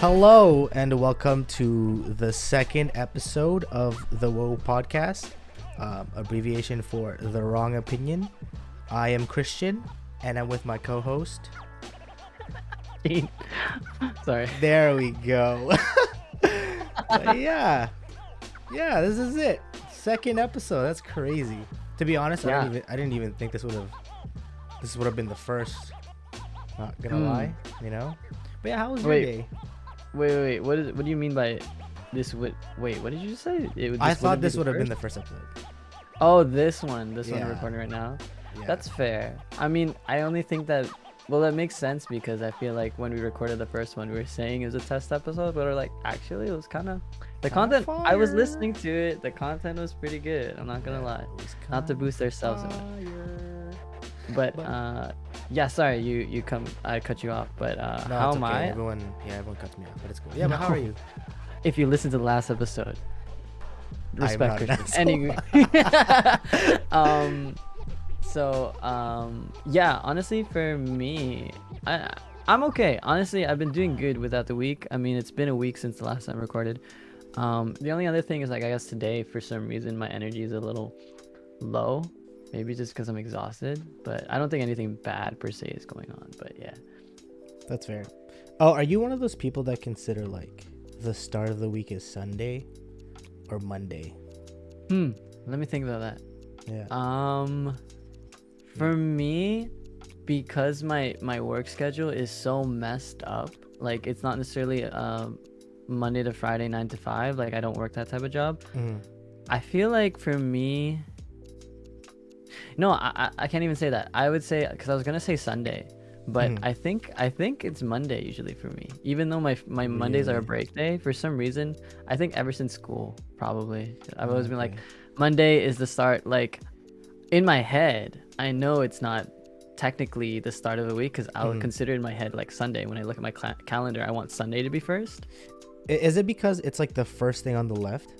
Hello and welcome to the second episode of the TWO Podcast, um, abbreviation for the Wrong Opinion. I am Christian, and I'm with my co-host. Sorry. There we go. yeah, yeah, this is it. Second episode. That's crazy. To be honest, I, didn't even, I didn't even think this would have. This would have been the first. Not gonna Hmm. lie, you know. But yeah, how was your Wait, day? Wait, wait, wait. What is? What do you mean by this? Would wait. What did you say? It I thought this would have been the first episode. Oh, this one. This one Yeah. we're recording right now. Yeah. That's fair. I mean, I only think that. Well, that makes sense because I feel like when we recorded the first one, we were saying it was a test episode, but we're like, actually, it was kind of the content. I was listening to it. The content was pretty good. I'm not gonna lie. It Not to boost ourselves fire. But But- uh, yeah. Sorry, you you come. I cut you off. But uh, No, how am okay. I? Everyone, yeah, everyone cuts me off, but it's cool. Yeah, but how are you? if you listen to the last episode. Respect an Anyway. um so um yeah, honestly for me, I I'm okay. Honestly, I've been doing good without the week. I mean, it's been a week since the last time I recorded. Um the only other thing is like I guess today for some reason my energy is a little low. Maybe just because I'm exhausted, but I don't think anything bad per se is going on. But yeah, That's fair. Oh, are you one of those people that consider like the start of the week is Sunday or Monday? hmm. Let me think about that. Yeah. Um, for me, because my my work schedule is so messed up, like it's not necessarily um Monday to Friday nine to five. Like I don't work that type of job. Mhm. I feel like for me, no, I I, I can't even say that. I would say because I was gonna say Sunday, but Mhm. I think I think it's Monday usually for me. Even though my my Mondays are a break day, for some reason, I think ever since school probably I've always been like Monday is the start. Like in my head, I know it's not technically the start of the week because I'll Mhm. consider in my head like Sunday. When I look at my cla calendar, I want Sunday to be first. Is it because it's like the first thing on the left?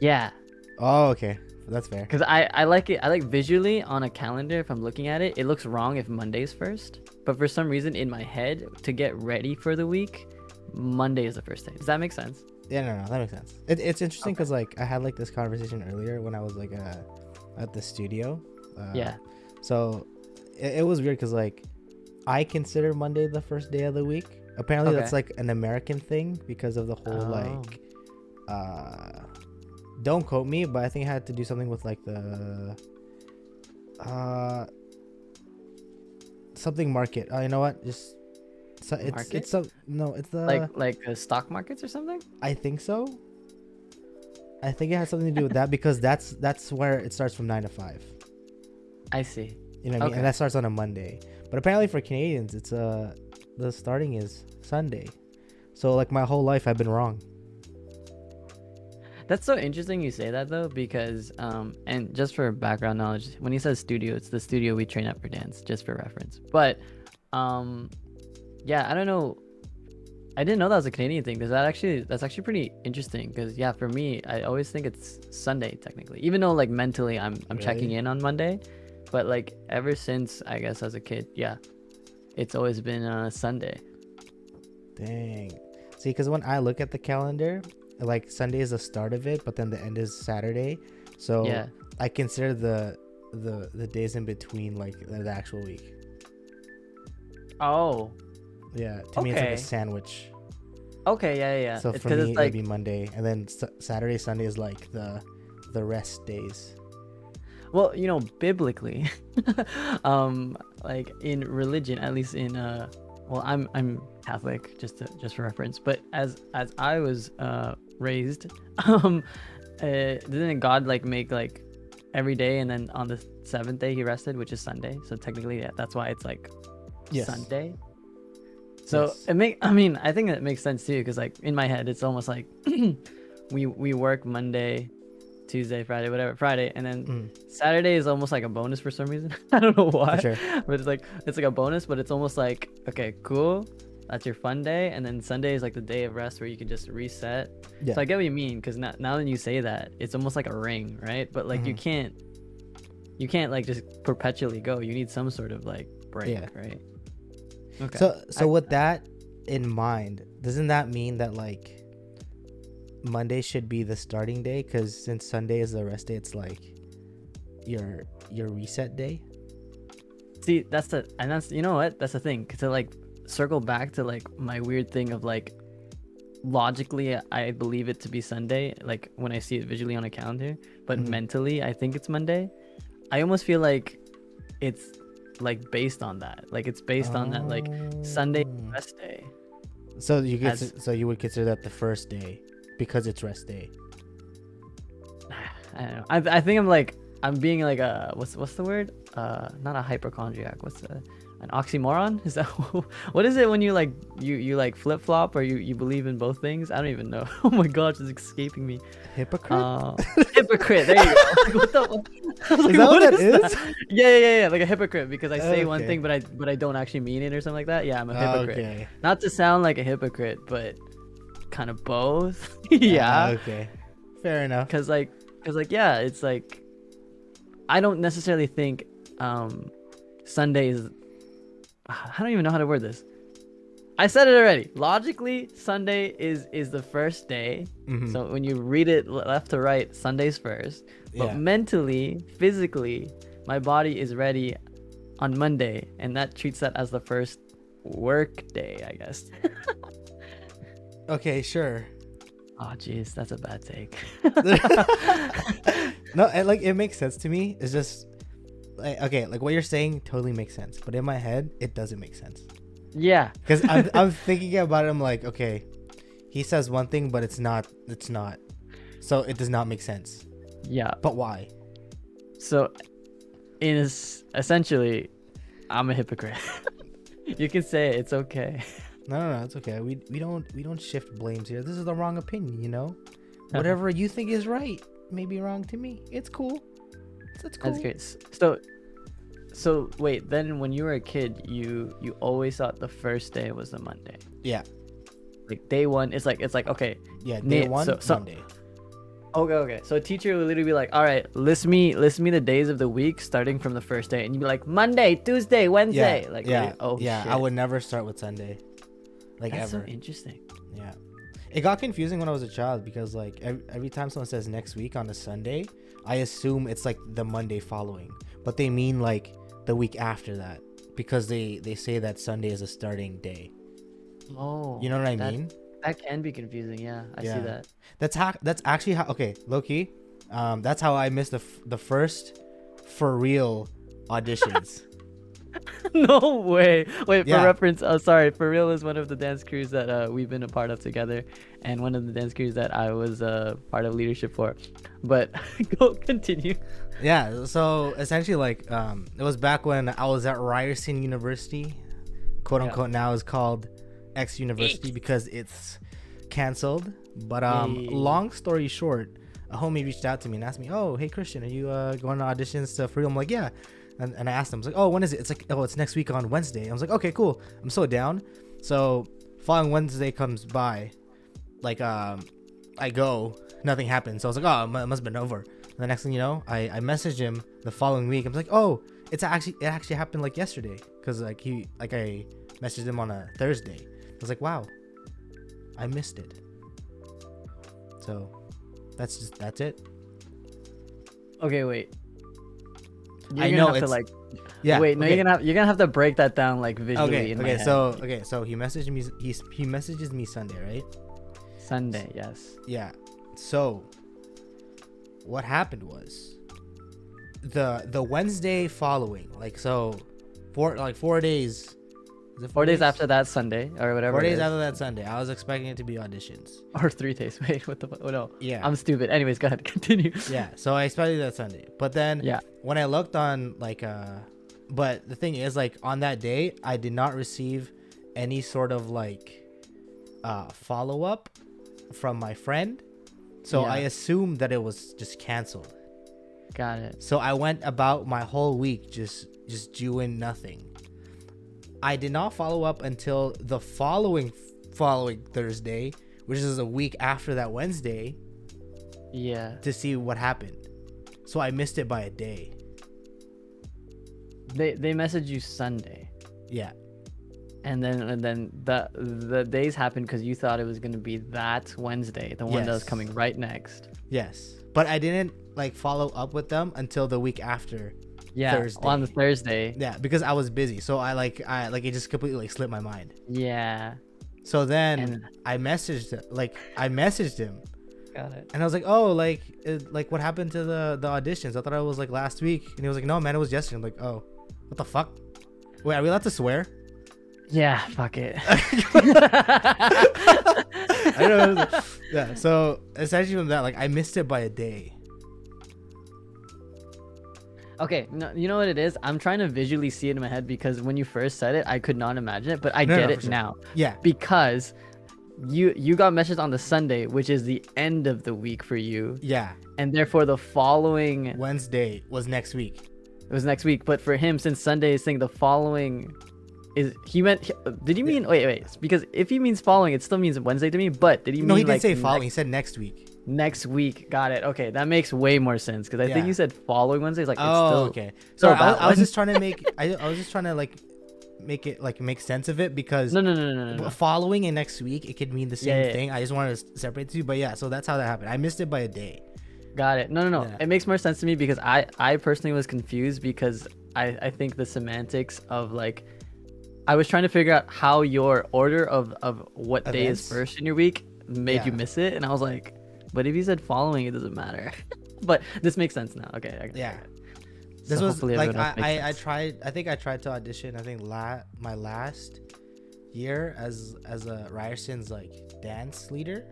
Yeah, Oh, okay. That's fair. because I I like it. I like visually on a calendar. If I'm looking at it, it looks wrong if Monday's first. But for some reason in my head, to get ready for the week, Monday is the first day. Does that make sense? Yeah, no, no, that makes sense. It, it's interesting because like I had like this conversation earlier when I was like uh, at the studio. Uh, yeah. So it, it was weird because like I consider Monday the first day of the week. Apparently that's like an American thing because of the whole Oh. like uh don't quote me, but I think it had to do something with like the uh something market. Oh, you know what? Just so it's Market? it's some no, it's the like like uh, stock markets or something. I think so. I think it has something to do with that because that's that's where it starts from nine to five. I see. You know what I mean? And that starts on a Monday. But apparently for Canadians, it's uh the starting is Sunday. So like my whole life I've been wrong. That's so interesting you say that though, because um, and just for background knowledge, when he says studio, it's the studio we train at for dance, just for reference. But um, yeah, I don't know. I didn't know that was a Canadian thing. Does that actually? That's actually pretty interesting. Because yeah, for me, I always think it's Sunday technically, even though like mentally I'm I'm checking in on Monday, but like ever since I guess as a kid, yeah, it's always been uh, Sunday. Dang. See, because when I look at the calendar, like Sunday is the start of it, but then the end is Saturday. So Yeah. I consider the the the days in between like the, the actual week. Oh. Yeah, to me it's like a sandwich. Okay. Yeah. Yeah. So it's for me it'd like be Monday, and then S- Saturday, Sunday is like the the rest days. Well, you know, biblically, um, like in religion, at least in uh, well, I'm I'm Catholic, just to, just for reference. But as as I was uh raised, um, uh, didn't God like make like every day, and then on the seventh day he rested, which is Sunday. So technically, yeah, that's why it's like Yes. Sunday. So Yes. it make I mean I think it makes sense too because like in my head it's almost like we we work Monday, Tuesday, Friday, whatever Friday, and then Mm, Saturday is almost like a bonus for some reason. I don't know why, sure. but it's like it's like a bonus, but it's almost like okay, cool. That's your fun day, and then Sunday is like the day of rest where you can just reset. Yeah. So I get what you mean because now now that you say that, it's almost like a ring, right? But like you Mhm. can't you can't like just perpetually go. You need some sort of like break, Yeah. right? Okay. So so I- with that, in mind, doesn't that mean that like Monday should be the starting day? Because since Sunday is the rest day, it's like your your reset day. See, that's the and that's you know what? That's the thing. To like circle back to like my weird thing of like logically I believe it to be Sunday, like when I see it visually on a calendar, but Mhm. mentally I think it's Monday. I almost feel like it's like based on that. Like it's based on that like Sunday Oh. rest day. So you as- so you would consider that the first day because it's rest day. I don't know. I, I think I'm like I'm being like a what's what's the word? Uh, not a hypochondriac. What's a, an oxymoron? Is that what is it when you like you you like flip flop or you you believe in both things? I don't even know. Oh my gosh, it's escaping me. Hypocrite. Uh, hypocrite. There you go. Like, what the? I was is that what that is is? Yeah, yeah, yeah, yeah. Like a hypocrite because I say one thing but I but I don't actually mean it or something like that. Yeah, I'm a hypocrite. Okay. Not to sound like a hypocrite, but kind of both. yeah. Ah, okay. Fair enough. because like because like yeah it's like i don't necessarily think um sundays i don't even know how to word this i said it already logically sunday is is the first day Mhm. so when you read it left to right sunday's first but Yeah. mentally physically my body is ready on monday and that treats that as the first work day i guess Okay, sure. oh jeez that's a bad take no, it, like it makes sense to me. It's just like okay, like what you're saying totally makes sense, but in my head it doesn't make sense yeah because I'm I'm thinking about it. I'm like, okay, he says one thing, but it's not. It's not. So it does not make sense. yeah But why? So, in essentially, I'm a hypocrite. you can say it, it's okay. No, no, no. It's okay. We we don't we don't shift blames here. This is the wrong opinion. You know, uh-huh. whatever you think is right may be wrong to me. It's cool. It's cool. That's great. So, so wait. Then, when you were a kid, you you always thought the first day was the Monday. Yeah, Like day one, it's like it's like okay, yeah. Day one, so- so- Monday. okay, okay. So a teacher would literally be like, all right, list me list me the days of the week starting from the first day, and you'd be like Monday, Tuesday, Wednesday. Yeah, Like yeah, oh yeah. shit. I would never start with Sunday, like That's ever. so interesting. Yeah. It got confusing when I was a child because like every, every time someone says next week on a Sunday, I assume it's like the Monday following, but they mean like the week after that because they they say that Sunday is a starting day. Oh, You know what I that- mean? That can be confusing. Yeah, I Yeah. see that. That's how that's actually how okay, Loki. Um that's how I missed the f- the first for real auditions. no way. Wait, for reference, uh, sorry, For Real is one of the dance crews that uh, we've been a part of together, and one of the dance crews that I was uh, part of leadership for. But go continue. yeah, so essentially like um it was back when I was at Ryerson University, quote Yeah. unquote now is called X University because it's canceled. But um Hey. long story short, a homie reached out to me and asked me, "Oh, hey Christian, are you uh going to auditions to For Real?" I'm like, "Yeah." And, and I asked him, I was like, "Oh, when is it?" It's like, "Oh, it's next week on Wednesday." I was like, "Okay, cool. I'm so down." So following Wednesday comes by, like um I go, nothing happens. So I was like, "Oh, it it must have been over." And the next thing you know, I I messaged him the following week. I was like, "Oh, it's actually it actually happened like yesterday because like he like I messaged him on a Thursday." I was like, "Wow, I missed it." So that's just that's it. Okay, wait. You're I know have to it's- like. Yeah. Wait, no, okay. you're gonna have, you're gonna have to break that down like visually Okay. Okay. So okay. So he messaged me. He he messages me Sunday, right? Sunday, yes. Yeah. So what happened was the the Wednesday following, like so, four like four days. It Four days after that Sunday or whatever. Four days after that Sunday, I was expecting it to be auditions. Or three days. Wait, what the? fu- Oh no, Yeah. I'm stupid. Anyways, go ahead, continue. yeah. So I expected that Sunday, but then Yeah. when I looked on like uh, but the thing is like on that day I did not receive any sort of like uh follow up from my friend, so I assumed that it was just canceled. Got it. So I went about my whole week just just doing nothing. I did not follow up until the following following Thursday, which is a week after that Wednesday, Yeah. to see what happened. So I missed it by a day. They they message you Sunday. Yeah. and then and then the the days happened because you thought it was gonna be that Wednesday, the one that was coming right next. Yes, but I didn't like follow up with them until the week after. Yeah, Thursday. on the Thursday. Yeah, because I was busy, so I like I like it just completely like slipped my mind. Yeah, So then And- I messaged like I messaged him got it. and I was like, oh, like it, like what happened to the the auditions? I thought it was like last week, and he was like, no, man, it was yesterday. I'm like, oh, what the fuck? Wait, are we allowed to swear? Yeah, fuck it. I don't know. yeah. So essentially from that, like I missed it by a day. Okay, no, you know what it is? I'm trying to visually see it in my head because when you first said it, I could not imagine it, but I No, get no, it sure. now Yeah. because you you got messaged on the Sunday, which is the end of the week for you, Yeah. and therefore the following Wednesday was next week. it was next week. But for him, since Sunday is saying the following is he meant? Did he mean wait wait? Because if he means following, it still means Wednesday to me. But did he No, mean he didn't like say next- following. He said next week. Next week, got it. Okay, that makes way more sense because I Yeah. think you said following Wednesday. It's like it's oh, still okay. Sorry, I, was- I was just trying to make. I, I was just trying to like make it like make sense of it because no no no no no. no. following and next week it could mean the same Yeah, yeah. thing. I just wanted to separate the two, but yeah. So that's how that happened. I missed it by a day. Got it. No, no, no. Yeah. It makes more sense to me because I, I personally was confused because I, I think the semantics of like, I was trying to figure out how your order of, of what day is first in your week made you miss it, and I was like, but if you said following, it doesn't matter. but this makes sense now. Okay. I, Yeah. So This was like I, I, I tried. I think I tried to audition. I think la my last year as as a Ryerson's like dance leader.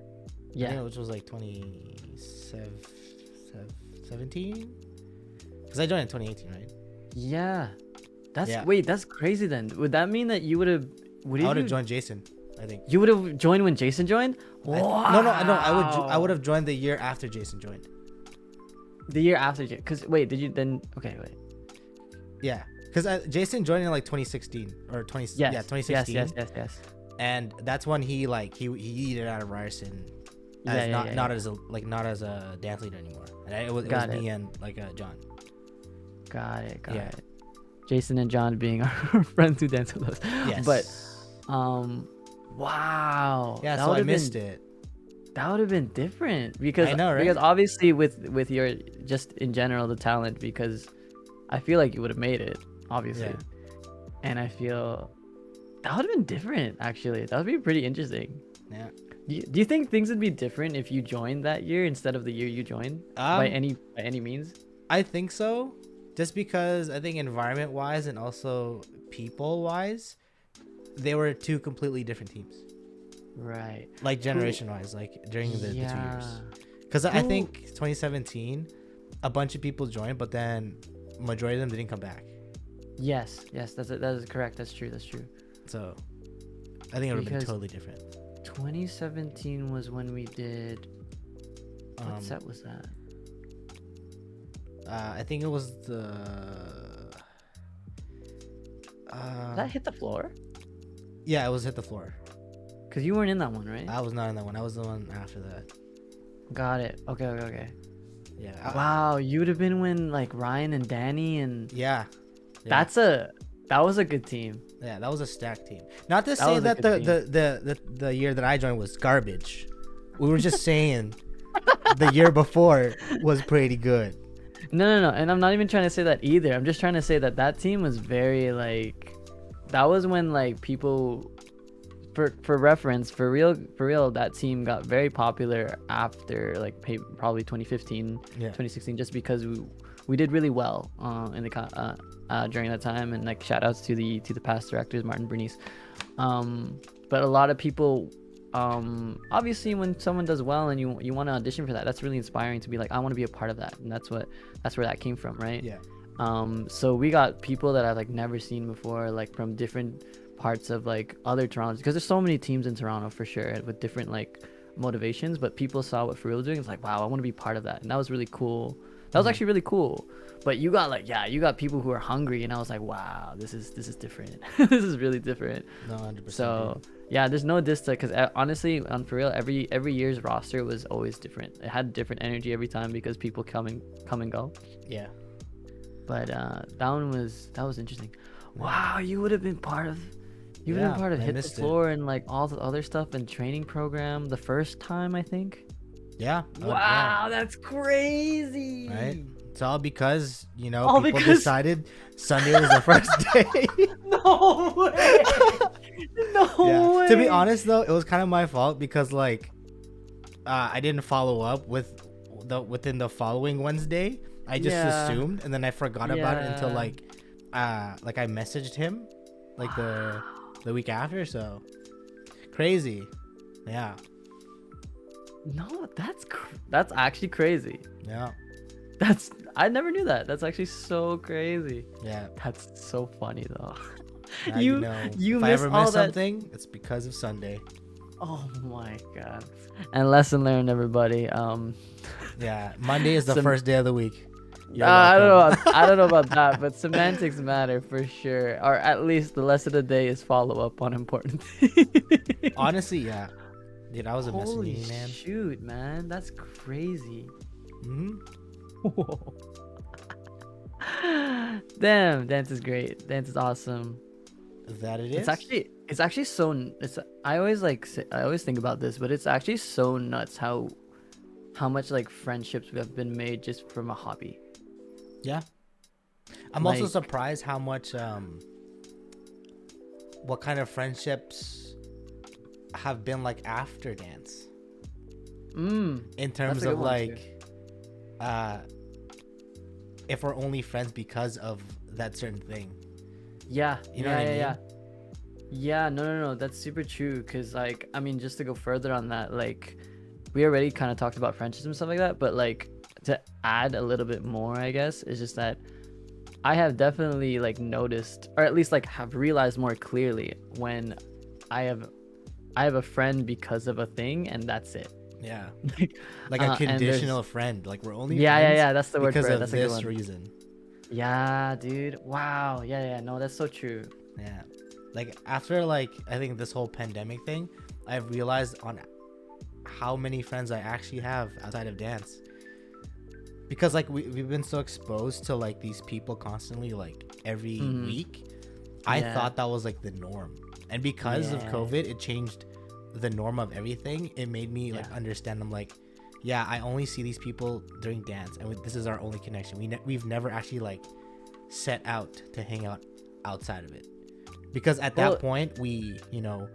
Yeah. which was like 2017. Because I joined in 2018, right? Yeah. That's Yeah. wait. That's crazy. Then would that mean that you would have? Would I would have joined Jason. I think. You would have joined when Jason joined. I- no, no, no. I would. I would have joined the year after Jason joined. The year after, because wait, did you then? Okay, wait. Yeah, because Jason joined in like 2016 or 20. Yes. Yeah, 2016. Yes. Yes. Yes. And that's when he like he he eated out of Ryerson. As Yeah, yeah, not yeah, not as a like not as a dance leader anymore. And it was, it was it. me and like uh, John. Got it. Got it. Jason and John being our friends who dance with us. Yes. But um, wow. yeah, that so I missed been, it. That would have been different because I know, right? because obviously with with your just in general the talent because I feel like you would have made it obviously, Yeah. and I feel that would have been different actually. That would be pretty interesting. Yeah. Do you, do you think things would be different if you joined that year instead of the year you joined by Um, any by any means? I think so. Just because I think environment wise and also people wise, they were two completely different teams. Right. Like generation wise, like during the, the two years. Because I think 2017, a bunch of people joined, but then majority of them didn't come back. Yes, yes, that's that is correct. That's true. That's true. So I think it would have been totally different. 2017 was when we did. What Um, set was that? uh, I think it was the. Uh, Did that hit the floor? Yeah, it was hit the floor. Cause you weren't in that one, right? I was not in that one. I was the one after that. Got it. Okay, okay, okay. Yeah. I- Wow, you would have been when like Ryan and Danny and yeah. yeah. that's a that was a good team. Yeah, that was a stacked team. Not to That say that the, the, the, the, the year that I joined was garbage. We were just saying the year before was pretty good. No, no, no. And I'm not even trying to say that either. I'm just trying to say that that team was very like that was when like people for for reference, for real for real that team got very popular after like pay, probably 2015, Yeah. 2016 just because we we did really well uh, in the uh, uh, during that time and like shout outs to the to the past directors Martin Bernice. Um but a lot of people um obviously when someone does well and you you want to audition for that that's really inspiring to be like I want to be a part of that and that's what that's where that came from right Yeah. Um so we got people that I've like never seen before like from different parts of like other Toronto because there's so many teams in Toronto for sure with different like motivations but people saw what For Real was doing it's like wow I want to be part of that and that was really cool that was Mhm. actually really cool but you got like yeah you got people who are hungry and I was like wow this is this is different this is really different No, 100%. so yeah, there's no diss to because honestly, on for real, every every year's roster was always different. It had different energy every time because people come and come and go. yeah. But uh, that one was that was interesting. Wow, you would have been part of you would have Yeah, been part of I Hit the missed it. Floor and like all the other stuff and training program the first time I think. Yeah. uh, Wow, that's crazy. Right. It's all because you know All people because- decided Sunday was the first day. No way. no yeah. way. To be honest though, it was kind of my fault because like uh, I didn't follow up with the within the following Wednesday. I just Yeah. assumed and then I forgot about it until like uh like I messaged him like the the week after, so crazy. Yeah. No, that's cr- that's actually crazy. Yeah. That's I never knew that. That's actually so crazy. Yeah. That's so funny though. Now You- know. you if I missed ever all miss that- something, it's because of Sunday. Oh my god. And lesson learned, everybody. Um, Yeah. Monday is the Some- first day of the week. You're uh, I don't know. About, I don't know about that, but semantics matter for sure. Or at least the lesson of the day is follow up on important things. Honestly, yeah. Dude, I was a messy Holy man. shoot, man, that's crazy. hmm Damn, dance is great. Dance is awesome. That it is. It's actually it's actually so it's I always like I always think about this, but it's actually so nuts how how much like friendships have been made just from a hobby. Yeah. I'm also surprised how much um what kind of friendships have been like after dance Mm. in terms of too. like uh if we're only friends because of that certain thing. Yeah. You know yeah, what I yeah, mean? yeah. Yeah, no, no, no. That's super true. Cause like, I mean, just to go further on that, like, we already kind of talked about friendships and stuff like that. But like, to add a little bit more, I guess, is just that I have definitely like noticed, or at least like have realized more clearly when I have, I have a friend because of a thing, and that's it. Yeah. Like a Uh, conditional friend. Like we're only yeah, yeah, yeah. That's the word because for it. of That's a good this reason. Yeah, dude. Wow. Yeah, yeah. No, that's so true. Yeah. Like after like I think this whole pandemic thing, I've realized on how many friends I actually have outside of dance. Because like we, we've been so exposed to like these people constantly like every Mhm. week. I Yeah. thought that was like the norm. And because of COVID, it changed the norm of everything. It made me like Yeah. understand I'm like yeah, I only see these people during dance and we, this is our only connection. We ne- we've never actually like set out to hang out outside of it because at that Well- point we you know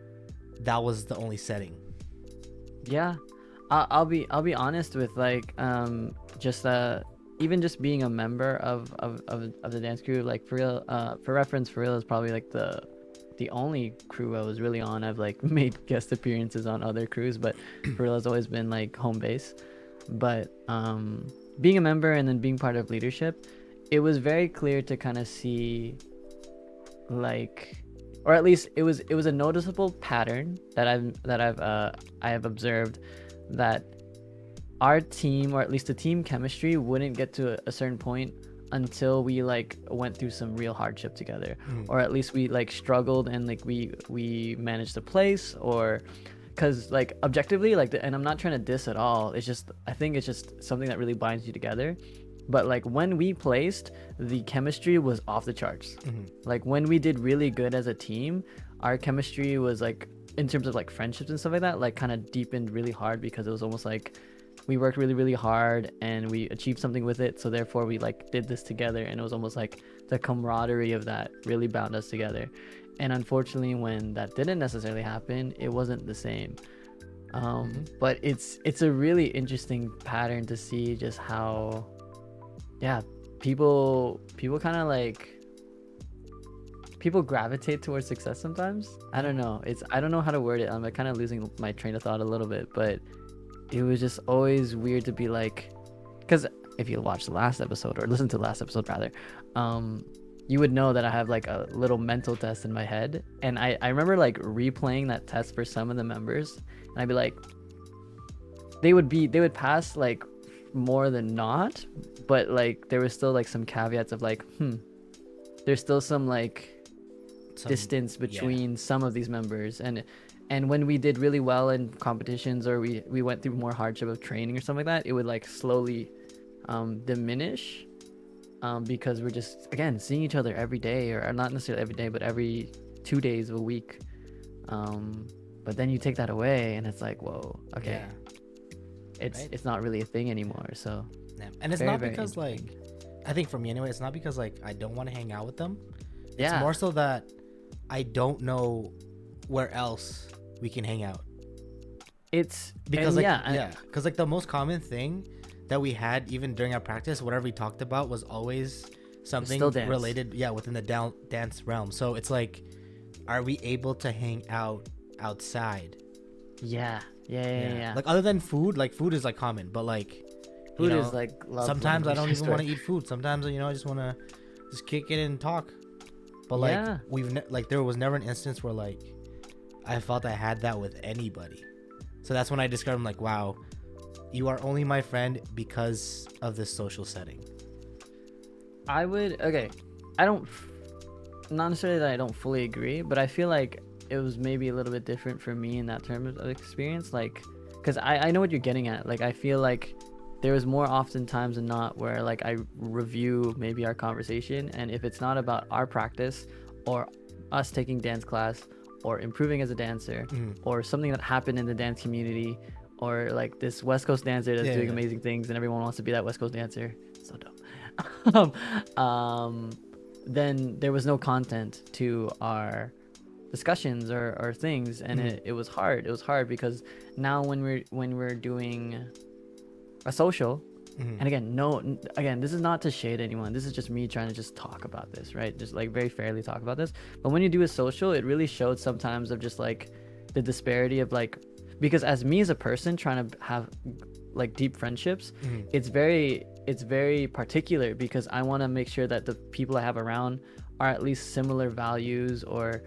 that was the only setting Yeah, I'll, I'll be I'll be honest with like um just uh even just being a member of of, of, of the dance crew like for real uh for reference for real is probably like the the only crew I was really on. I've like made guest appearances on other crews, but for real has always been like home base. But um being a member and then being part of leadership, it was very clear to kind of see like or at least it was it was a noticeable pattern that I've that I've uh I have observed that our team or at least the team chemistry wouldn't get to a, certain point until we like went through some real hardship together Mm. or at least we like struggled and like we we managed to place or because like objectively like the, and i'm not trying to diss at all it's just i think it's just something that really binds you together but like when we placed the chemistry was off the charts Mhm. like when we did really good as a team our chemistry was like in terms of like friendships and stuff like that like kind of deepened really hard because it was almost like we worked really really hard and we achieved something with it. So therefore we like did this together. And it was almost like the camaraderie of that really bound us together. And unfortunately when that didn't necessarily happen it wasn't the same. Um, Mhm. but it's it's a really interesting pattern to see just how yeah people people kind of like people gravitate towards success sometimes? I don't know. It's i don't know how to word it. I'm like, kind of losing my train of thought a little bit but it was just always weird to be like because if you watch the last episode or listen to the last episode rather um you would know that i have like a little mental test in my head. And i i remember like replaying that test for some of the members and i'd be like they would be they would pass like more than not but like there was still like some caveats of like hmm there's still some like Some- distance yeah. between some of these members and and when we did really well in competitions or we we went through more hardship of training or something like that it would like slowly um diminish um because we're just again seeing each other every day or not necessarily every day but every two days of a week. Um, but then you take that away, and it's like, whoa, okay, Yeah. it's right. it's not really a thing anymore. So Yeah. And it's Very, not because like I think for me anyway, it's not because like I don't want to hang out with them. yeah, It's more so that I don't know where else we can hang out. it's Because like yeah, yeah, because like the most common thing that we had even during our practice, whatever we talked about was always something related, yeah, within the down dance realm. So it's like, are we able to hang out outside? yeah, yeah, yeah, yeah. Like other than food, like food is like common, but like you Food know, is like love sometimes I don't even want to eat food. Sometimes you know I just want to just kick it and talk. But like Yeah. we've ne- like there was never an instance where like I felt I had that with anybody. So that's when I discovered I'm like, wow, you are only my friend because of this social setting. I would okay. I don't not necessarily that I don't fully agree, but I feel like it was maybe a little bit different for me in that term of experience. Like, because I, I know what you're getting at. Like, I feel like there was more often times than not where like I review maybe our conversation, and if it's not about our practice or us taking dance class or improving as a dancer Mhm. or something that happened in the dance community or like this West Coast dancer that's Yeah, doing yeah. amazing things and everyone wants to be that West Coast dancer. So dumb. um, then there was no content to our discussions or, or things and Mhm. it, it was hard. It was hard because now when we're when we're doing a social. Mhm. and again no again this is not to shade anyone. This is just me trying to just talk about this right? Just like very fairly talk about this. But when you do a social it really showed sometimes of just like the disparity of like because as me as a person trying to have like deep friendships Mhm. it's very it's very particular because i want to make sure that the people i have around are at least similar values or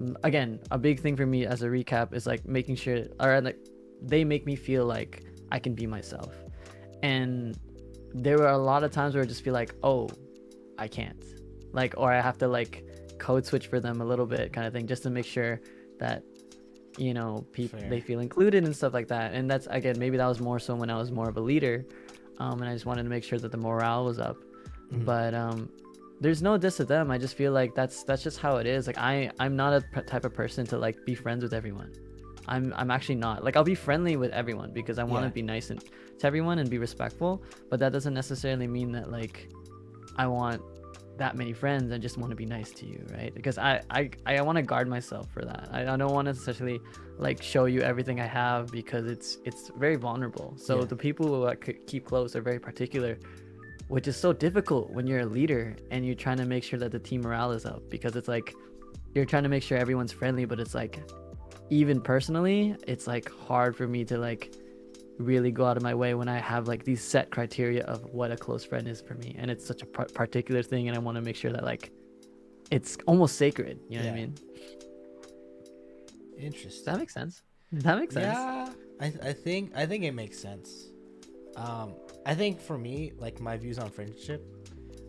mm, again a big thing for me as a recap is like making sure or like they make me feel like i can be myself and there were a lot of times where I just feel like, oh, I can't, like, or I have to like code switch for them a little bit, kind of thing, just to make sure that you know people they feel included and stuff like that. And that's again, maybe that was more so when I was more of a leader, um, and I just wanted to make sure that the morale was up. Mhm. But um, there's no diss to them. I just feel like that's that's just how it is. Like I I'm not a p- type of person to like be friends with everyone. I'm I'm actually not. Like I'll be friendly with everyone because I want to Yeah. be nice and to everyone and be respectful, but that doesn't necessarily mean that like I want that many friends. I just want to be nice to you, right? Because I I, I want to guard myself for that. I, I don't want to essentially like show you everything I have because it's it's very vulnerable. So Yeah. the people who I keep close are very particular, which is so difficult when you're a leader and you're trying to make sure that the team morale is up because it's like you're trying to make sure everyone's friendly, but it's like even personally, it's like hard for me to like really go out of my way when I have like these set criteria of what a close friend is for me, and it's such a par- particular thing, and I want to make sure that like it's almost sacred. You know what I Yeah. mean? Does Interesting. that makes sense? Does that makes sense? Yeah, I, I think I think it makes sense. Um, I think for me, like my views on friendship,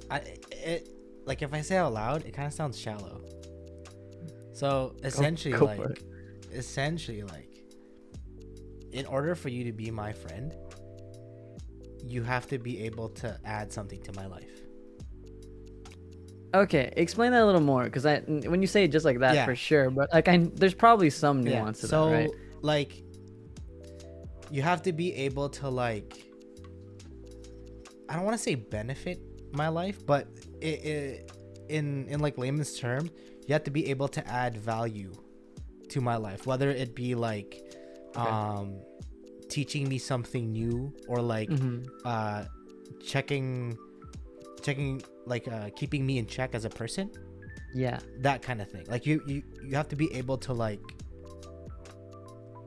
I it like if I say out loud, it kind of sounds shallow. So essentially, go for like, essentially, like, in order for you to be my friend, you have to be able to add something to my life. Okay, explain that a little more, because I when you say it just like that, Yeah. for sure, but like I there's probably some nuance to so that, right? like you have to be able to like i don't want to say benefit my life but it, it, in in like layman's term you have to be able to add value to my life whether it be like Okay. um teaching me something new or like Mhm. uh checking checking like uh keeping me in check as a person Yeah. that kind of thing like you you you have to be able to like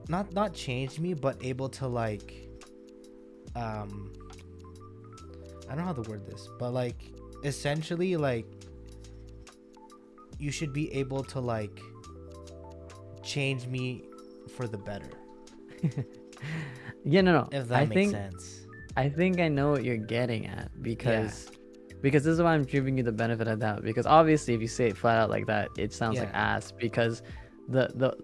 not not change me but able to like um i don't know how to word this but like essentially like you should be able to like change me for the better Yeah, no, no. if that I makes think sense. I think I know what you're getting at because because this is why I'm giving you the benefit of doubt because obviously if you say it flat out like that it sounds like ass because the the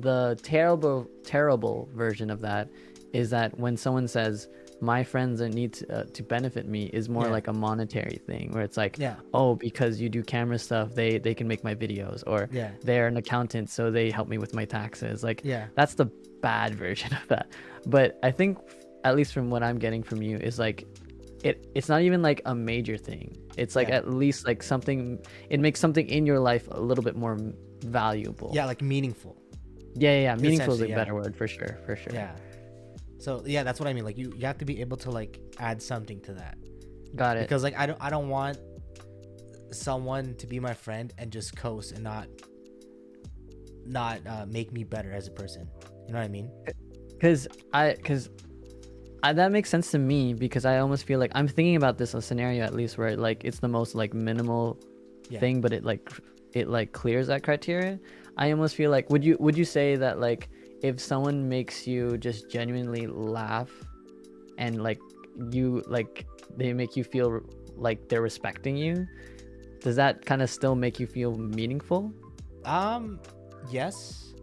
the terrible terrible version of that is that when someone says my friends that need to, uh, to benefit me is more Yeah. like a monetary thing where it's like Yeah. oh because you do camera stuff they they can make my videos or Yeah. they're an accountant so they help me with my taxes like Yeah. that's the bad version of that but i think at least from what i'm getting from you is like it it's not even like a major thing it's like Yeah. at least like something it makes something in your life a little bit more valuable Yeah, like meaningful. yeah yeah, yeah. meaningful is a yeah. better word for sure for sure Yeah. So yeah, that's what I mean. Like you, you have to be able to like add something to that got it because like I don't, I don't want someone to be my friend and just coast and not, not uh, make me better as a person. You know what I mean? because i because I, that makes sense to me because i almost feel like i'm thinking about this a scenario at least where like it's the most like minimal Yeah. thing but it like it like clears that criteria i almost feel like would you would you say that like if someone makes you just genuinely laugh and like you like they make you feel like they're respecting you does that kind of still make you feel meaningful Um, yes.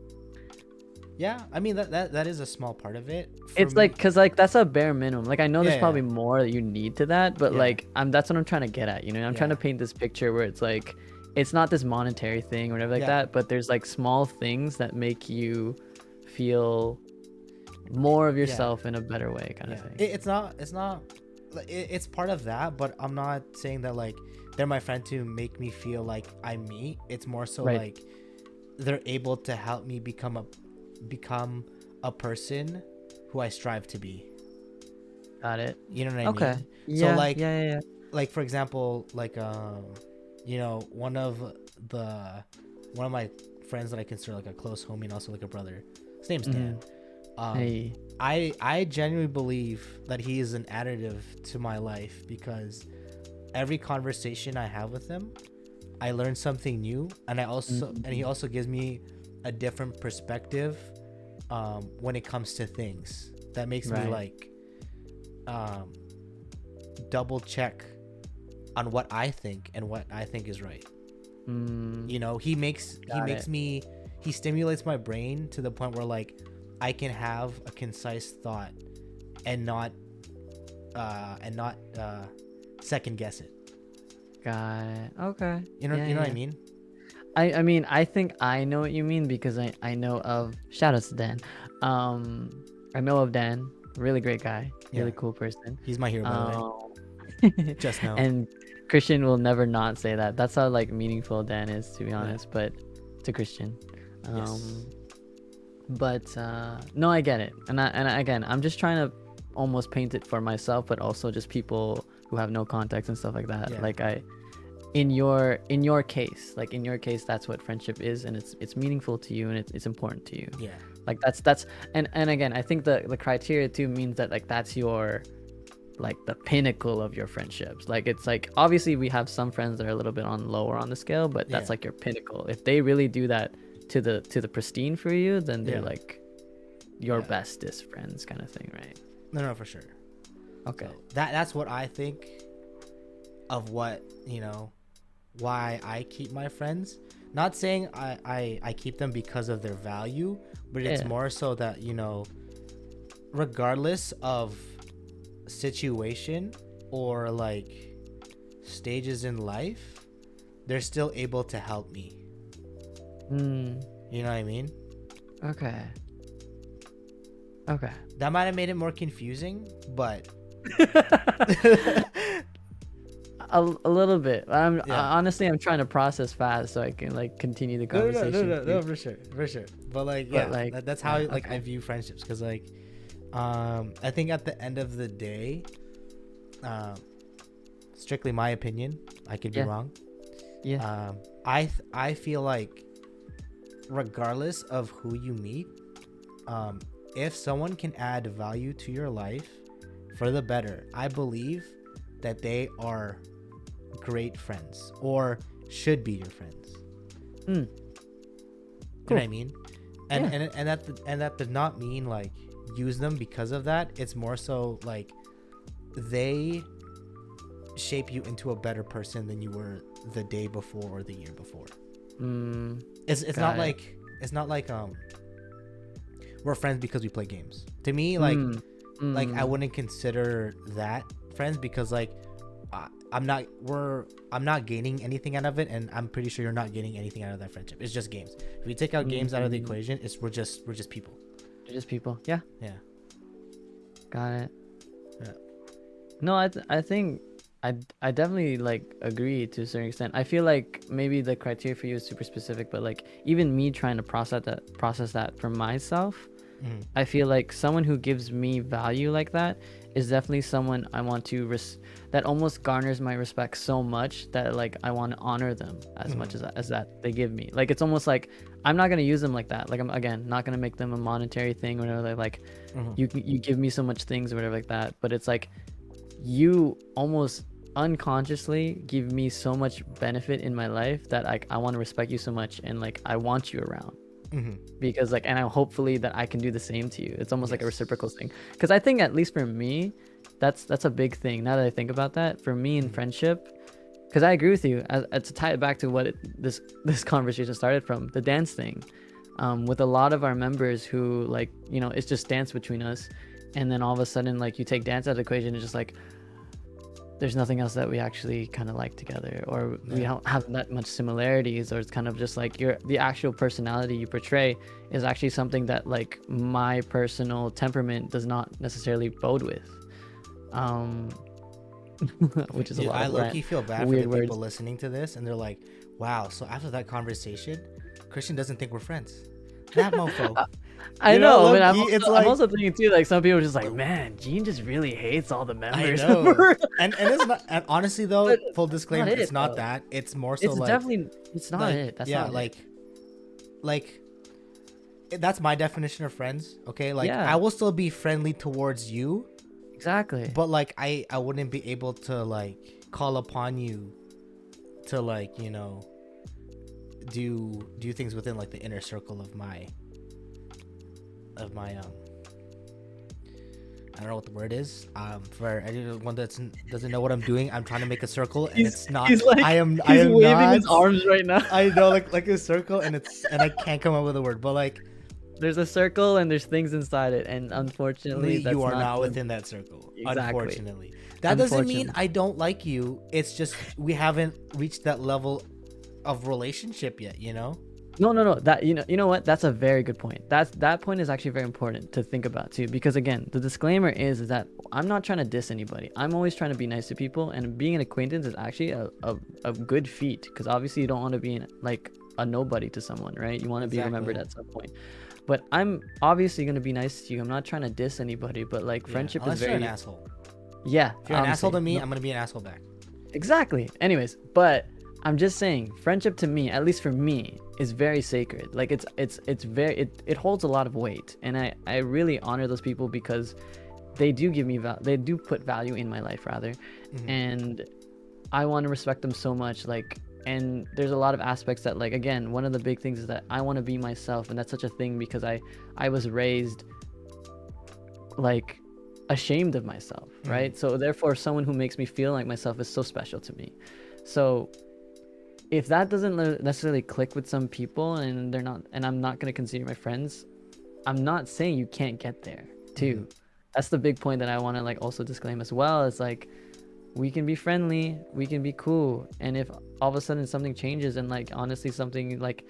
Yeah, I mean that that, that is a small part of it. For it's me- like because like that's a bare minimum like i know there's Yeah, probably more that you need to that but Yeah. like i'm that's what i'm trying to get at you know i'm trying to paint this picture where it's like it's not this monetary thing or whatever like that but there's like small things that make you feel more of yourself in a better way kind yeah. of thing It, it's not it's not it, it's part of that, but I'm not saying that like they're my friend to make me feel like I'm me. It's more so Right. like they're able to help me become a become a person who I strive to be. got it You know what I okay mean? yeah like- yeah yeah, yeah. like for example like um you know one of the one of my friends that i consider like a close homie and also like a brother name's dan. Um, hey. I i genuinely believe that he is an additive to my life because every conversation i have with him i learn something new and i also and he also gives me a different perspective um when it comes to things. That makes me like um double check on what i think and what i think is right. Mm, you know he makes he makes it. me he stimulates my brain to the point where like i can have a concise thought and not uh and not uh second guess it got it okay you know Yeah, you know what i mean I, I mean I think I know what you mean because I, I know of shout outs to Dan. Um I know of Dan, really great guy, really Yeah. cool person. he's my hero by the way Um, just now and Christian will never not say that. That's how like meaningful Dan is to be honest, but to Christian. Um Yes. but uh no I get it. And I and again I'm just trying to almost paint it for myself but also just people who have no context and stuff like that. Yeah. Like I in your in your case like in your case that's what friendship is and it's it's meaningful to you and it's, it's important to you yeah like that's that's and and again i think the the criteria too means that like that's your like the pinnacle of your friendships like it's like obviously we have some friends that are a little bit on lower on the scale but that's Yeah. like your pinnacle if they really do that to the to the pristine for you then they're Yeah. like your Yeah. bestest friends kind of thing right no no for sure okay So that that's what I think of what you know why I keep my friends. Not saying I I, I keep them because of their value, but it's Yeah. more so that you know, regardless of situation or like stages in life, they're still able to help me. Hmm. You know what I mean? okay okay That might have made it more confusing, but a, a little bit i'm Yeah. honestly i'm trying to process fast so i can like continue the no, no, conversation no, no, no, for sure, for sure. But like, But, yeah, like, that, that's how yeah, like I view friendships because like, um, I think at the end of the day, um, strictly my opinion, I could be Yeah. wrong. yeah Um, I th- I feel like, regardless of who you meet, um, if someone can add value to your life, for the better, I believe that they are great friends or should be your friends. Mm. You know what I mean? And Yeah. and and that and that does not mean like use them because of that. It's more so like they shape you into a better person than you were the day before or the year before. Mm, It's it's not it. like it's not like um we're friends because we play games. To me, like mm, like I Mm. wouldn't consider that friends because like I, I'm not we're I'm not gaining anything out of it, and I'm pretty sure you're not gaining anything out of that friendship. It's just games. If we take out games out of the Mm. equation, it's we're just we're just people. They're just people. Yeah. Yeah. Got it. Yeah. No, I th- I think I I definitely like agree to a certain extent. I feel like maybe the criteria for you is super specific, but like even me trying to process that process that for myself, Mhm. I feel like someone who gives me value like that is definitely someone I want to res- that almost garners my respect so much that like I want to honor them as much as as that they give me. Like it's almost like I'm not gonna use them like that. Like I'm again not gonna make them a monetary thing or whatever. Like Mhm. you you give me so much things or whatever like that. But it's like you almost unconsciously give me so much benefit in my life that like I want to respect you so much and like I want you around Mhm. because like and I hopefully that I can do the same to you. It's almost like a reciprocal thing. Because I think at least for me, that's that's a big thing. Now that I think about that, for me in Mhm. friendship, because I agree with you. As, as to tie it back to what it, this this conversation started from, the dance thing, um, with a lot of our members who like you know it's just dance between us, and then all of a sudden like you take dance out of the equation, it's just like there's nothing else that we actually kind of like together or we don't have that much similarities or it's kind of just like your the actual personality you portray is actually something that like my personal temperament does not necessarily bode with um which is a lot I low key feel bad weird for the words. people listening to this, and they're like, "Wow." So after that conversation, Christian doesn't think we're friends. That mofo. I you know, know, but I'm also, I'm like- also thinking too like some people are just like man Gene just really hates all the members know. and and it's not. And honestly, though, But full disclaimer, it, it's not though. that. It's more so it's like definitely it's not like, it that's yeah, not like, it. like, it- that's my definition of friends. Okay, like Yeah. I will still be friendly towards you, exactly but like I I wouldn't be able to like call upon you to like you know do do things within like the inner circle of my of my um I don't know what the word is. Um, for anyone that doesn't know what I'm doing, I'm trying to make a circle, and He's- it's not. he's like- I am. I he's am waving not, his arms right now I know, like like a circle, and it's and I can't come up with a word. But like, there's a circle and there's things inside it and unfortunately that's you are not, the- within that circle. Exactly. Unfortunately, that doesn't mean I don't like you. It's just we haven't reached that level of relationship yet. You know. No no no that you know you know what? That's a very good point. That's that point is actually very important to think about too because again the disclaimer is, is that i'm not trying to diss anybody. I'm always trying to be nice to people and being an acquaintance is actually a, a, a good feat because obviously you don't want to be in, like a nobody to someone right? You want to be remembered at some point. But i'm obviously going to be nice to you. I'm not trying to diss anybody but like Yeah, friendship is you're very an asshole. yeah If you're an asshole to me, No- I'm gonna be an asshole back. Exactly. Anyways, but I'm just saying, friendship to me, at least for me, is very sacred. Like it's it's it's very it, it holds a lot of weight, and I I really honor those people because they do give me val- they do put value in my life rather, Mhm. and I want to respect them so much. Like, and there's a lot of aspects that like again, one of the big things is that I want to be myself, and that's such a thing because I I was raised like ashamed of myself, Mhm. right? So therefore someone who makes me feel like myself is so special to me. So if that doesn't necessarily click with some people and they're not and I'm not going to consider my friends, I'm not saying you can't get there too. Mm-hmm. That's the big point that I want to like also disclaim as well. It's like we can be friendly, we can be cool, and if all of a sudden something changes and like honestly something like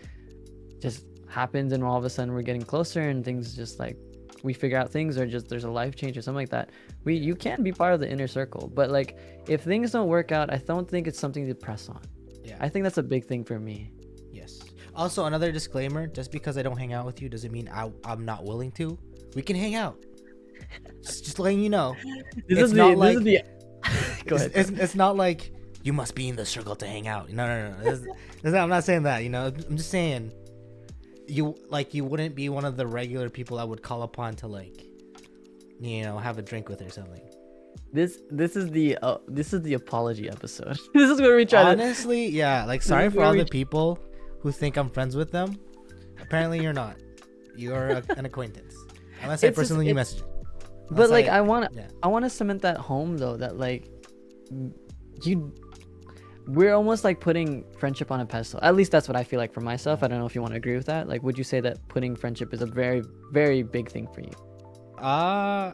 just happens and all of a sudden we're getting closer and things just like we figure out things or just there's a life change or something like that we you can be part of the inner circle but like if things don't work out i don't think it's something to press on Yeah. i think that's a big thing for me Yes. Also, another disclaimer: just because I don't hang out with you doesn't mean I, I'm not willing to. We can hang out. just, just letting you know. this It's is not the like- this is the go it's, ahead It's, it's not like you must be in the circle to hang out. No, no, no. This, this, I'm not saying that. You know, I'm just saying you like you wouldn't be one of the regular people I would call upon to like, you know, have a drink with or something. This this is the uh, this is the apology episode this is where we try to Honestly, yeah. Like, sorry for all the people who think I'm friends with them. Apparently, you're not. You're a, an acquaintance. Unless I It's just- personally you it's- message. but like i want to yeah. I want to cement that home though that like you we're almost like putting friendship on a pedestal. At least that's what I feel like for myself. I don't know if you want to agree with that. Like would you say that putting friendship is a very very big thing for you? Uh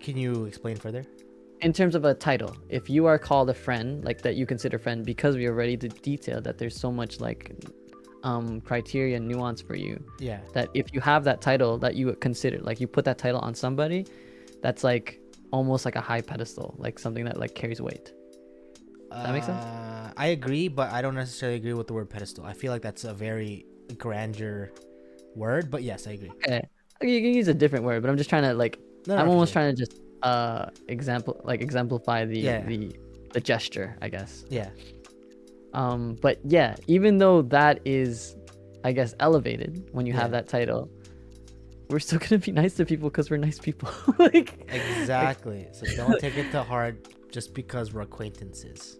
Can you explain further? in terms of a title if you are called a friend like that you consider friend because we already de- detailed that there's so much like um criteria and nuance for you Yeah. that if you have that title that you would consider like you put that title on somebody that's like almost like a high pedestal like something that like carries weight that makes sense? Uh, I agree, but I don't necessarily agree with the word pedestal. I feel like that's a very grandeur word, but yes, I agree. okay you can use a different word but i'm just trying to like No, i'm almost trying to just uh example like exemplify the Yeah. the the gesture i guess Yeah. um but yeah even though that is i guess elevated when you have that title we're still gonna be nice to people because we're nice people like Exactly. so don't take it to heart just because we're acquaintances.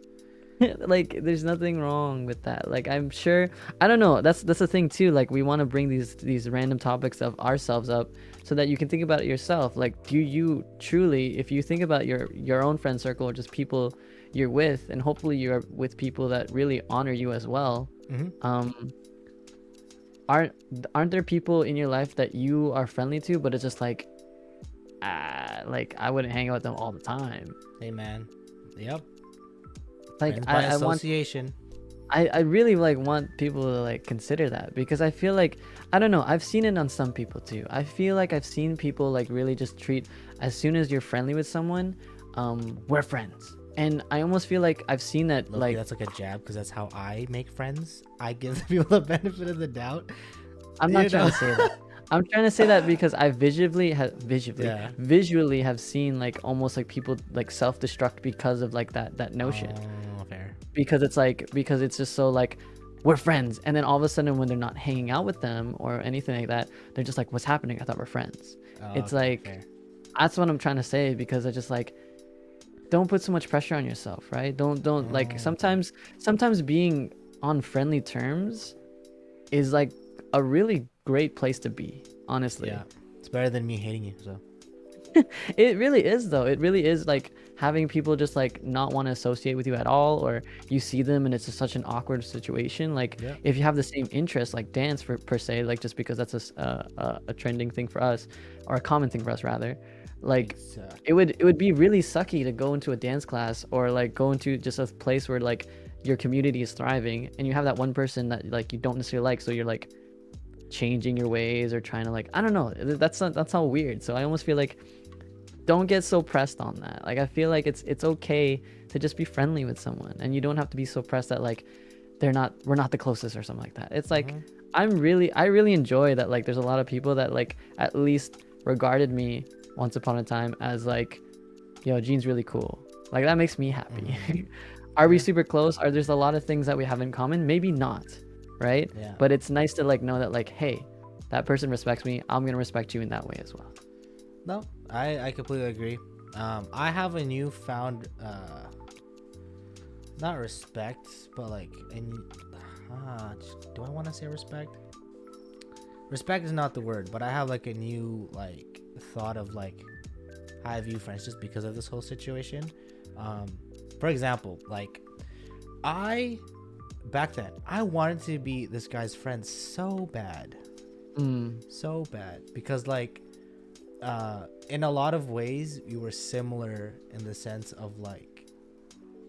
like there's nothing wrong with that like i'm sure i don't know that's that's the thing too like we want to bring these these random topics of ourselves up so that you can think about it yourself like do you truly if you think about your your own friend circle or just people you're with and hopefully you're with people that really honor you as well hmm um aren't aren't there people in your life that you are friendly to but it's just like ah like i wouldn't hang out with them all the time Hey, man. Yep. like Friends by I, I want association. I, I really like want people to like consider that because I feel like I don't know I've seen it on some people too. I feel like I've seen people like really just treat as soon as you're friendly with someone, um, we're friends. And I almost feel like I've seen that Look, like that's like a jab because that's how I make friends. I give the people the benefit of the doubt. I'm not you trying know. to say that. I'm trying to say that because I visually have visually Yeah. visually have seen like almost like people like self-destruct because of like that that notion. Fair. Because it's like because it's just so like we're friends. And then all of a sudden when they're not hanging out with them or anything like that they're just like what's happening? I thought we're friends. Oh, It's okay, like- fair. that's what i'm trying to say because i just like don't put so much pressure on yourself right? Don't don't Oh. like mm. sometimes sometimes being on friendly terms is like a really great place to be honestly. Yeah, it's better than me hating you. So. It really is though. It really is like having people just like not want to associate with you at all or you see them and it's just such an awkward situation like Yeah. if you have the same interest like dance for per se like just because that's a, a, a trending thing for us or a common thing for us rather like uh, it would it would be really sucky to go into a dance class or like go into just a place where like your community is thriving and you have that one person that like you don't necessarily like so you're like changing your ways or trying to like I don't know that's not, that's all weird so I almost feel like don't get so pressed on that. Like I feel like it's it's okay to just be friendly with someone and you don't have to be so pressed that like they're not we're not the closest or something like that. It's like Mhm. I'm really I really enjoy that like there's a lot of people that like at least regarded me once upon a time as like yo Gene's really cool. Like that makes me happy. Are we super close? Are there's a lot of things that we have in common? Maybe not right? Yeah. but it's nice to like know that like hey that person respects me i'm gonna respect you in that way as well No, I, I completely agree. Um, I have a newfound, uh, not respect, but like, and uh, do I want to say respect? Respect is not the word, but I have like a new like thought of like how I view friends just because of this whole situation. Um, for example, like I back then I wanted to be this guy's friend so bad mm, so bad because like uh in a lot of ways we were similar in the sense of like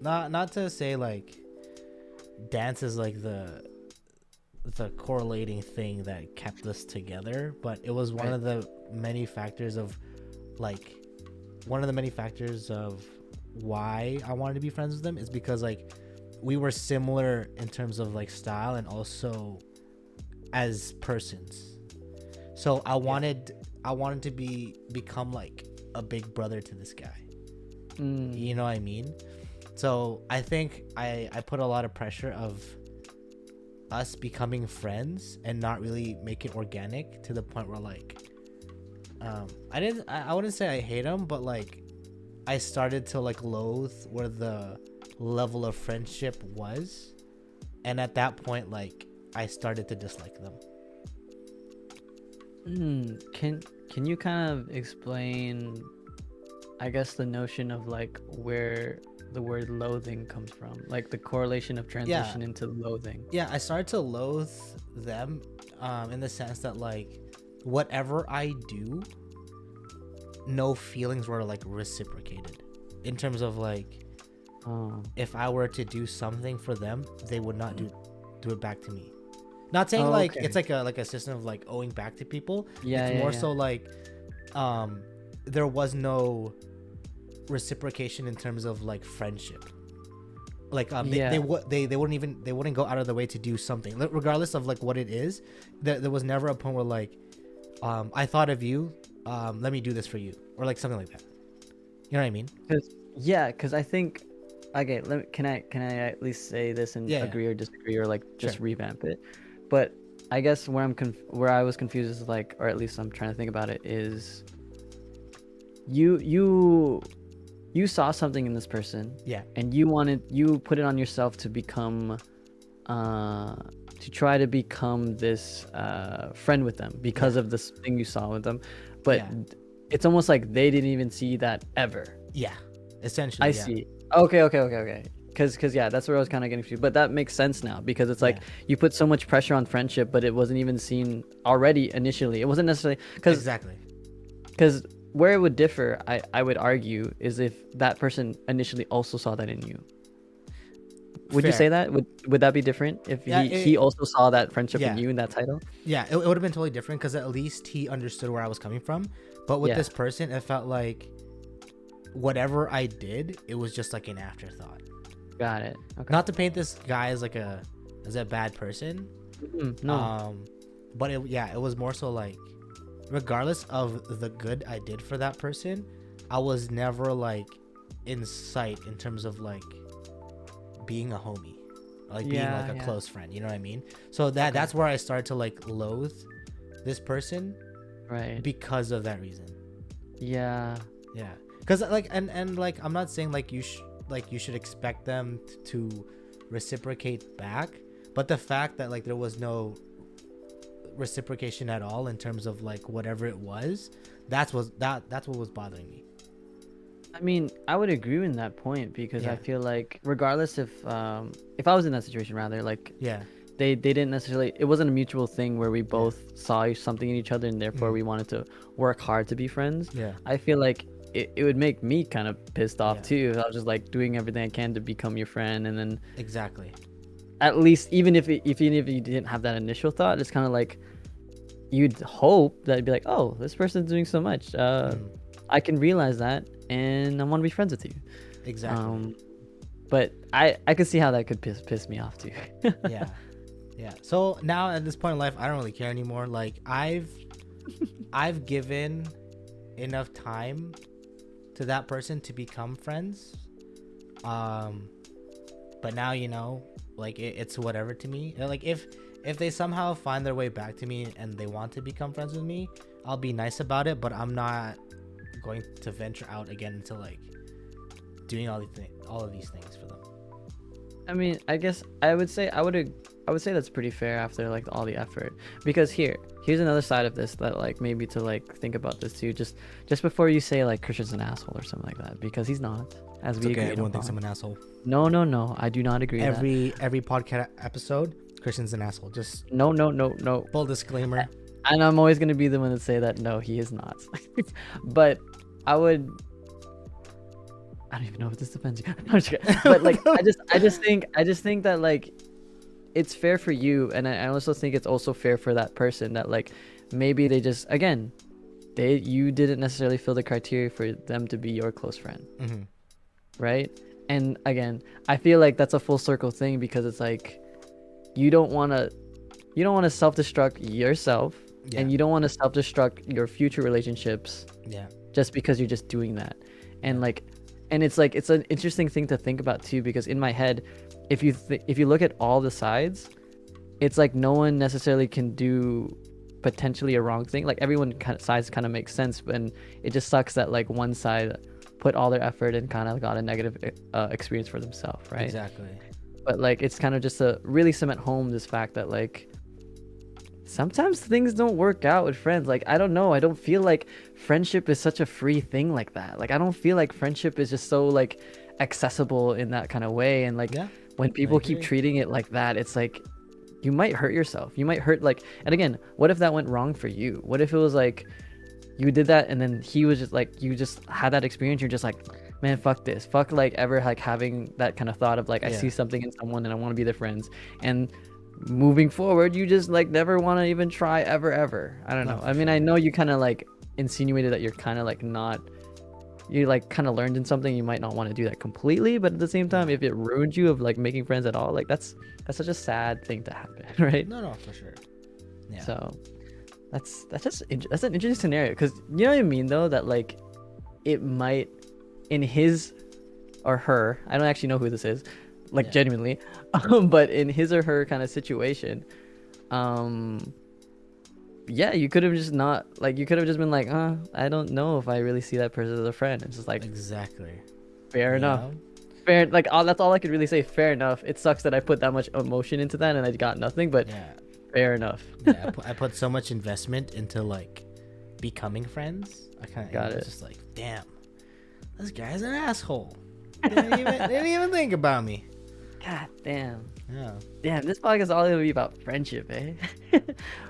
not not to say like dance is like the the correlating thing that kept us together but it was one Right. of the many factors of like one of the many factors of why I wanted to be friends with them is because like we were similar in terms of like style and also as persons. So I wanted I wanted to be become like a big brother to this guy. mm, You know what I mean? So I think I I put a lot of pressure of us becoming friends and not really make it organic to the point where like um I didn't I, I wouldn't say I hate him but like I started to like loathe where the level of friendship was and at that point like I started to dislike them. Mm. can can you kind of explain i guess the notion of like where the word loathing comes from like the correlation of transition into loathing yeah i started to loathe them um in the sense that like whatever i do no feelings were like reciprocated in terms of like Oh. if I were to do something for them, they would not do do it back to me. Not saying Oh, like okay. it's like a like a system of like owing back to people. Yeah, it's yeah, more yeah. so like um there was no reciprocation in terms of like friendship. Like um they, Yeah. they would they, they wouldn't even they wouldn't go out of the way to do something. Regardless of like what it is, there, there was never a point where like um I thought of you, um let me do this for you or like something like that. You know what I mean? Cause yeah, because I think okay, let me, can I can I at least say this and Yeah, yeah. agree or disagree or like just Sure. revamp it? But I guess where I'm conf- where I was confused is like, or at least I'm trying to think about it is you you you saw something in this person Yeah. and you wanted you put it on yourself to become uh to try to become this uh friend with them because of this thing you saw with them but Yeah. it's almost like they didn't even see that ever Yeah. Essentially. I yeah. see. Okay, okay, okay, okay. Because, cause yeah, that's where I was kind of getting to But that makes sense now because it's like Yeah. you put so much pressure on friendship, but it wasn't even seen already initially. It wasn't necessarily because Exactly. because where it would differ, I I would argue, is if that person initially also saw that in you. Would you say that? Would would that be different if Yeah, he, it- he also saw that friendship in you in that title? Yeah, it, it would have been totally different because at least he understood where I was coming from. But with Yeah. this person, it felt like whatever I did, it was just like an afterthought. Got it. Okay. Not to paint this guy as like a as a bad person. Mm, no. Um, but it, yeah, it was more so like, regardless of the good I did for that person, I was never like in sight in terms of like being a homie, like being like a yeah. close friend. You know what I mean? So that Okay. that's where I started to like loathe this person right. because of that reason. yeah. Yeah, because like and and like I'm not saying like you sh- like you should expect them to reciprocate back, but the fact that like there was no reciprocation at all in terms of like whatever it was, that's was that that's what was bothering me. I mean, I would agree in that point because I feel like regardless if um if I was in that situation rather like Yeah, they they didn't necessarily it wasn't a mutual thing where we both saw something in each other and therefore Mhm. we wanted to work hard to be friends. yeah, I feel like it, it would make me kind of pissed off Yeah. too. if I was just like doing everything I can to become your friend and then exactly. at least even if it, if even if you didn't have that initial thought, it's kind of like you'd hope that it'd be like, oh, this person's doing so much. Uh, Mm, I can realize that, and I want to be friends with you. exactly. Um, but I I could see how that could piss piss me off too. yeah yeah so now at this point in life i don't really care anymore like i've i've given enough time to that person to become friends. Um but now you know like it, it's whatever to me. Like if if they somehow find their way back to me and they want to become friends with me i'll be nice about it but i'm not going to venture out again into like doing all these thi- all of these things for them. I mean, I guess I would say I would I would say that's pretty fair after like all the effort. Because here here's another side of this that like maybe to like think about this too just just before you say like Christian's an asshole or something like that because he's not as it's we okay agreed everyone thinks i'm an asshole No, no, no. I do not agree. every every podcast episode christian's an asshole just No, no, no, no. full disclaimer And I'm always gonna be the one to say that no, he is not. but I would. I don't even know if this depends. But like, I just, I just think, I just think that like, it's fair for you, and I I also think it's also fair for that person that like, maybe they just again, they you didn't necessarily fill the criteria for them to be your close friend, Mhm. right? And again, I feel like that's a full circle thing because it's like, you don't want to, you don't want to self-destruct yourself yeah. and you don't want to self-destruct your future relationships yeah. just because you're just doing that. And like and it's like it's an interesting thing to think about too because in my head if you th- if you look at all the sides it's like no one necessarily can do potentially a wrong thing. Like everyone kind of sides kind of makes sense and it just sucks that like one side put all their effort and kind of got a negative uh, experience for themselves right? Exactly. But like it's kind of just to really cement home this fact that like sometimes things don't work out with friends. Like i don't know. I don't feel like friendship is such a free thing like that. Like i don't feel like friendship is just so like accessible in that kind of way. And like yeah when people keep treating it like that it's like you might hurt yourself. You might hurt like and again what if that went wrong for you? What if it was like you did that and then he was just like you just had that experience you're just like man fuck this. Fuck like ever like having that kind of thought of like i see something in someone and i want to be their friends. And moving forward you just like never want to even try ever ever. I don't No, know i mean sure. i know you kind of like insinuated that you're kind of like not you like kind of learned in something you might not want to do that completely but at the same time if it ruined you of like making friends at all like that's that's such a sad thing to happen right No, no, for sure. Yeah. so that's that's just that's an interesting scenario because you know what I mean though that like it might in his or her I don't actually know who this is like Yeah. genuinely um, but in his or her kind of situation um yeah you could have just not like you could have just been like uh I don't know if I really see that person as a friend it's just like exactly. fair You enough fair like all, that's all I could really say fair enough it sucks that I put that much emotion into that and I got nothing but Yeah. fair enough yeah I, put, I put so much investment into like becoming friends. I kind of Got it. just like, damn, this guy's an asshole. didn't, even, didn't even think about me. god damn Yeah. Damn, this podcast is all gonna be about friendship, eh?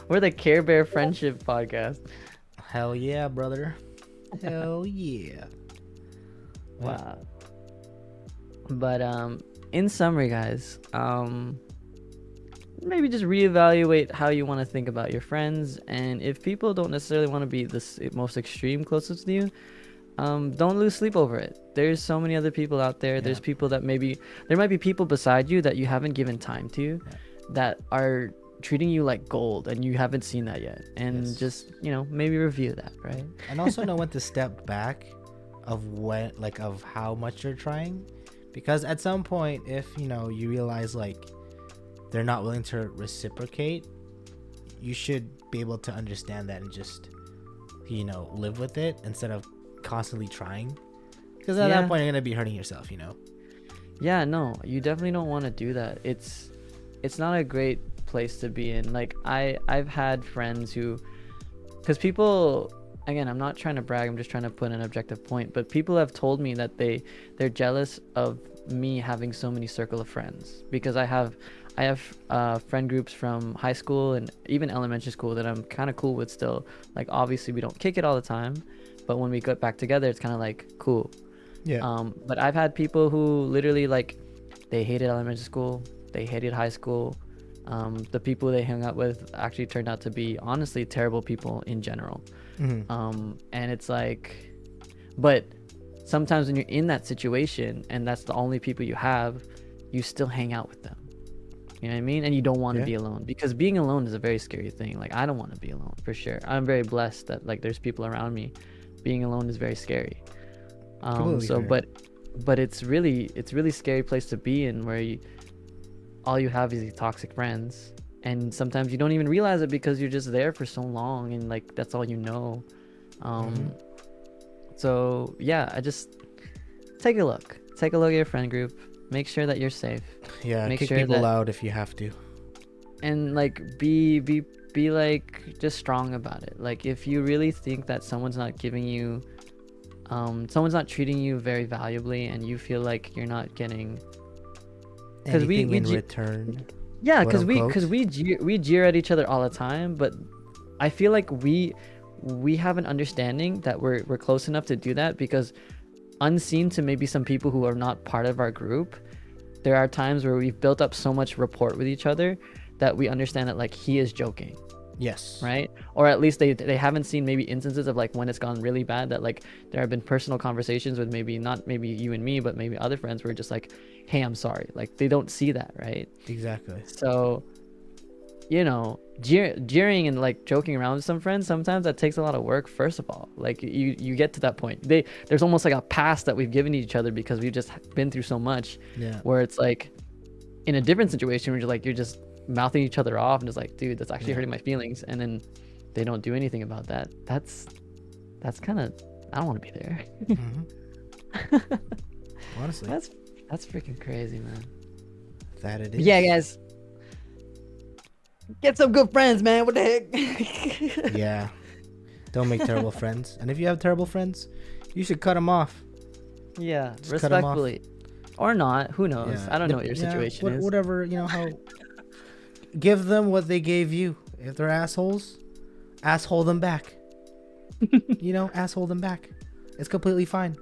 We're the Care Bear Friendship Podcast. Hell yeah, brother. Hell yeah. Wow. But um, in summary, guys, um, maybe just reevaluate how you want to think about your friends, and if people don't necessarily want to be the most extreme closest to you, um, don't lose sleep over it. There's so many other people out there. There's people that maybe there might be people beside you that you haven't given time to, Yeah. that are treating you like gold, and you haven't seen that yet. And Yes. just you know maybe review that, right? and also know when to step back of what like of how much you're trying because at some point if you know you realize like they're not willing to reciprocate you should be able to understand that and just you know live with it instead of constantly trying because at Yeah. that point you're gonna be hurting yourself you know Yeah, no, you definitely don't want to do that. It's it's not a great place to be in. Like I I've had friends who cuz people again, I'm not trying to brag, I'm just trying to put an objective point, but people have told me that they they're jealous of me having so many circle of friends because I have I have uh, friend groups from high school and even elementary school that I'm kind of cool with still. Like obviously we don't kick it all the time, but when we get back together, it's kind of like cool. yeah Um, but I've had people who literally like they hated elementary school, they hated high school. Um, the people they hung out with actually turned out to be honestly terrible people in general. Mhm. Um, and it's like, but sometimes when you're in that situation and that's the only people you have, you still hang out with them. You know what I mean? And you don't want to Yeah. be alone because being alone is a very scary thing. Like I don't want to be alone for sure. I'm very blessed that like there's people around me. Being alone is very scary. Um, so fair. but but it's really it's really scary place to be in where you all you have is toxic friends and sometimes you don't even realize it because you're just there for so long and like that's all you know um Mhm. so yeah i just take a look take a look at your friend group make sure that you're safe yeah make kick sure people that- out if you have to and like be be be like just strong about it. Like if you really think that someone's not giving you um someone's not treating you very valuably and you feel like you're not getting 'Cause we- anything we in ju- return Yeah, because we because we jeer, we jeer at each other all the time, but I feel like we we have an understanding that we're we're close enough to do that because unseen to maybe some people who are not part of our group, there are times where we've built up so much rapport with each other that we understand that like he is joking, yes right? Or at least they they haven't seen maybe instances of like when it's gone really bad that like there have been personal conversations with maybe not maybe you and me, but maybe other friends where just like, hey, I'm sorry. Like they don't see that, right? exactly So, you know, jeer- jeering and like joking around with some friends sometimes that takes a lot of work. First of all, like you you get to that point. They there's almost like a pass that we've given each other because we've just been through so much. yeah Where it's like, in a different situation where you're like you're just mouthing each other off and just like, dude, that's actually Yeah. hurting my feelings, and then they don't do anything about that. That's that's kind of I don't want to be there. Mhm. honestly that's that's freaking crazy, man. that it is. Yeah, guys. Get some good friends, man. What the heck? yeah don't make terrible friends and if you have terrible friends you should cut them off yeah, Just cut 'em off. respectfully. Or not. Who knows? Yeah. I don't know what your yeah, situation is. Whatever, you know how. Give them what they gave you. If they're assholes, asshole them back. you know, asshole them back. It's completely fine.